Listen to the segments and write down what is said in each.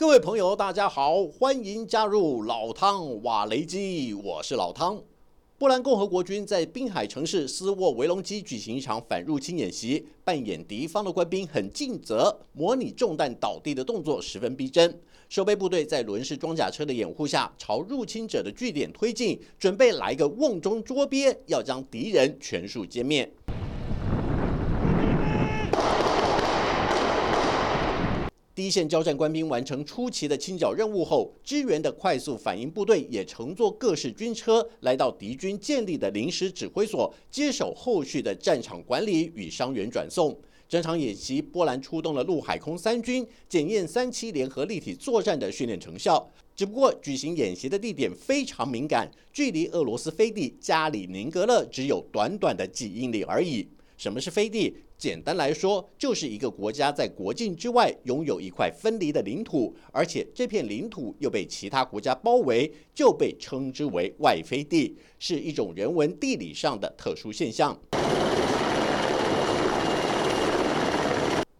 各位朋友，大家好，欢迎加入老汤瓦雷基，我是老汤。波兰共和国军在滨海城市斯沃维隆基举行一场反入侵演习，扮演敌方的官兵很尽责，模拟中弹倒地的动作十分逼真。守备部队在轮式装甲车的掩护下，朝入侵者的据点推进，准备来个瓮中捉鳖，要将敌人全数歼灭。第一线交战官兵完成初期的清剿任务后，支援的快速反应部队也乘坐各式军车来到敌军建立的临时指挥所，接手后续的战场管理与伤员转送。整场演习，波兰出动了陆海空三军，检验三期联合立体作战的训练成效。只不过，举行演习的地点非常敏感，距离俄罗斯飞地加里宁格勒只有短短的几英里而已。什么是飞地？简单来说，就是一个国家在国境之外拥有一块分离的领土，而且这片领土又被其他国家包围，就被称之为外飞地，是一种人文地理上的特殊现象。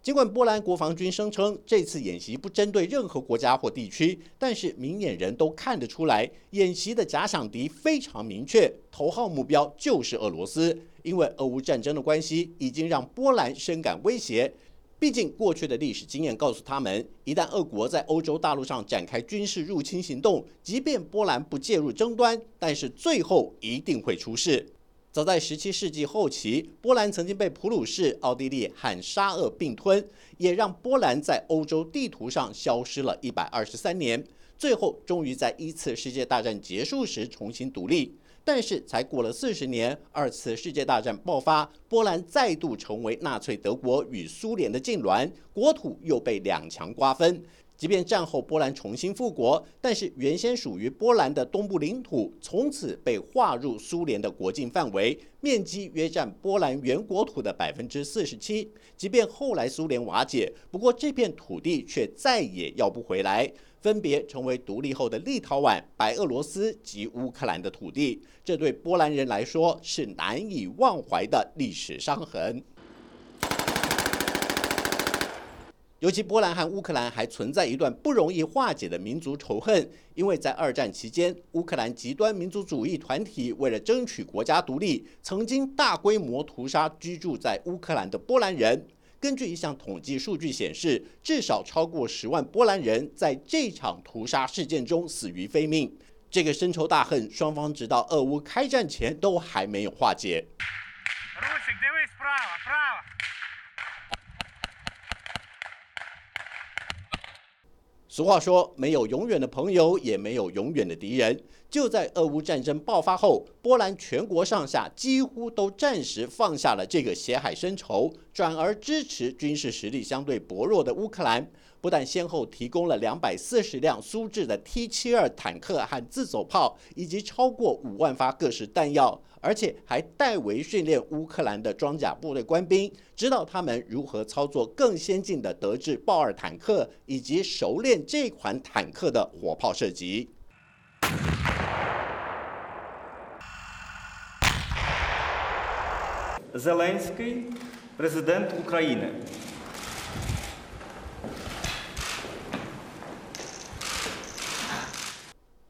尽管波兰国防军声称这次演习不针对任何国家或地区，但是明眼人都看得出来，演习的假想敌非常明确，头号目标就是俄罗斯。因为俄乌战争的关系，已经让波兰深感威胁。毕竟过去的历史经验告诉他们，一旦俄国在欧洲大陆上展开军事入侵行动，即便波兰不介入争端，但是最后一定会出事。早在17世纪后期，波兰曾经被普鲁士、奥地利和沙俄并吞，也让波兰在欧洲地图上消失了一百二十三年。最后，终于在一次世界大战结束时重新独立。但是才过了四十年，二次世界大战爆发，波兰再度成为纳粹德国与苏联的痉挛，国土又被两强瓜分。即便战后波兰重新复国，但是原先属于波兰的东部领土从此被划入苏联的国境范围，面积约占波兰原国土的百分之四十七。即便后来苏联瓦解，不过这片土地却再也要不回来。分别成为独立后的立陶宛、白俄罗斯及乌克兰的土地，这对波兰人来说是难以忘怀的历史伤痕。尤其波兰和乌克兰还存在一段不容易化解的民族仇恨，因为在二战期间，乌克兰极端民族主义团体为了争取国家独立，曾经大规模屠杀居住在乌克兰的波兰人。根据一项统计数据显示，至少超过十万波兰人在这场屠杀事件中死于非命。这个深仇大恨，双方直到俄乌开战前都还没有化解。俗话说，没有永远的朋友，也没有永远的敌人。就在俄乌战争爆发后，波兰全国上下几乎都暂时放下了这个血海深仇，转而支持军事实力相对薄弱的乌克兰。不但先后提供了两百四十辆苏制的 T 七二坦克和自走炮，以及超过五万发各式弹药，而且还代为训练乌克兰的装甲部队官兵，指导他们如何操作更先进的德制豹二坦克，以及熟练这款坦克的火炮射击。Зеленський, президент України.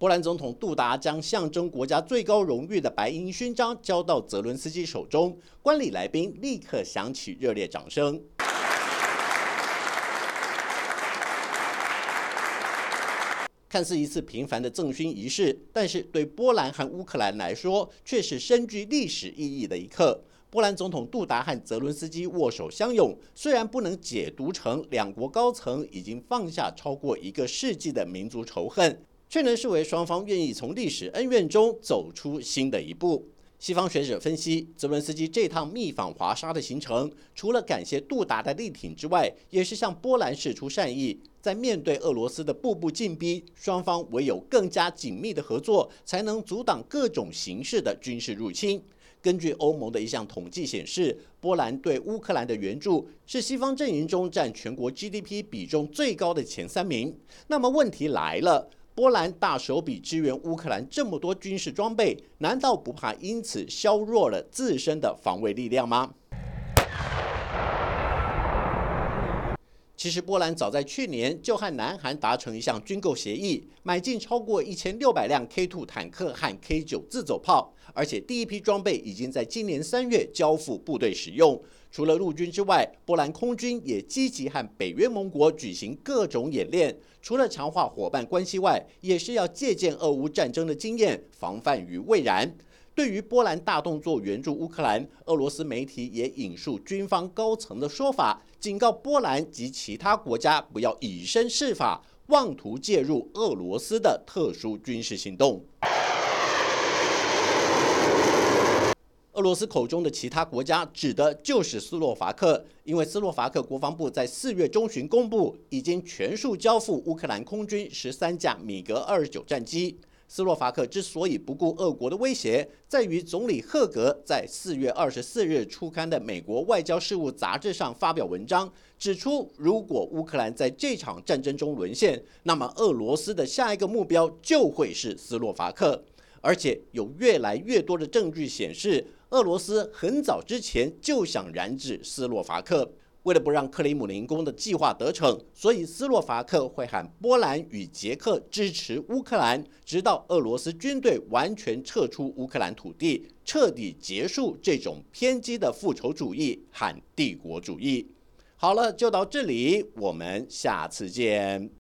波兰总统杜达将象征国家最高荣誉的白银勋章交到泽伦斯基手中，观礼来宾立刻响起热烈掌声。看似一次平凡的赠勋仪式，但是对波兰和乌克兰来说，却是深具历史意义的一刻。波兰总统杜达和泽伦斯基握手相拥，虽然不能解读成两国高层已经放下超过一个世纪的民族仇恨。却能视为双方愿意从历史恩怨中走出新的一步。西方学者分析，泽伦斯基这趟密访华沙的行程，除了感谢杜达的力挺之外，也是向波兰示出善意。在面对俄罗斯的步步进逼，双方唯有更加紧密的合作，才能阻挡各种形式的军事入侵。根据欧盟的一项统计显示，波兰对乌克兰的援助是西方阵营中占全国 GDP 比重最高的前三名。那么问题来了。波兰大手笔支援乌克兰这么多军事装备，难道不怕因此削弱了自身的防卫力量吗？其实波兰早在去年就和南韩达成一项军购协议，买进超过一千六百辆 K2 坦克和 K9 自走炮，而且第一批装备已经在今年三月交付部队使用。除了陆军之外，波兰空军也积极和北约盟国举行各种演练，除了强化伙伴关系外，也是要借鉴俄乌战争的经验，防范于未然。对于波兰大动作援助乌克兰，俄罗斯媒体也引述军方高层的说法，警告波兰及其他国家不要以身试法，妄图介入俄罗斯的特殊军事行动。俄罗斯口中的其他国家指的就是斯洛伐克，因为斯洛伐克国防部在四月中旬公布，已经全数交付乌克兰空军十三架米格二十九战机。斯洛伐克之所以不顾俄国的威胁，在于总理赫格在四月二十四日出刊的《美国外交事务》杂志上发表文章，指出如果乌克兰在这场战争中沦陷，那么俄罗斯的下一个目标就会是斯洛伐克，而且有越来越多的证据显示，俄罗斯很早之前就想染指斯洛伐克。为了不让克里姆林宫的计划得逞，所以斯洛伐克会喊波兰与捷克支持乌克兰，直到俄罗斯军队完全撤出乌克兰土地，彻底结束这种偏激的复仇主义和帝国主义。好了，就到这里，我们下次见。